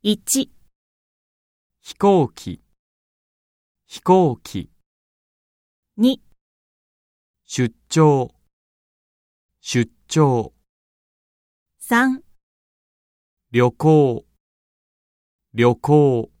1、飛行機、飛行機、2、出張、出張、3旅行、旅行。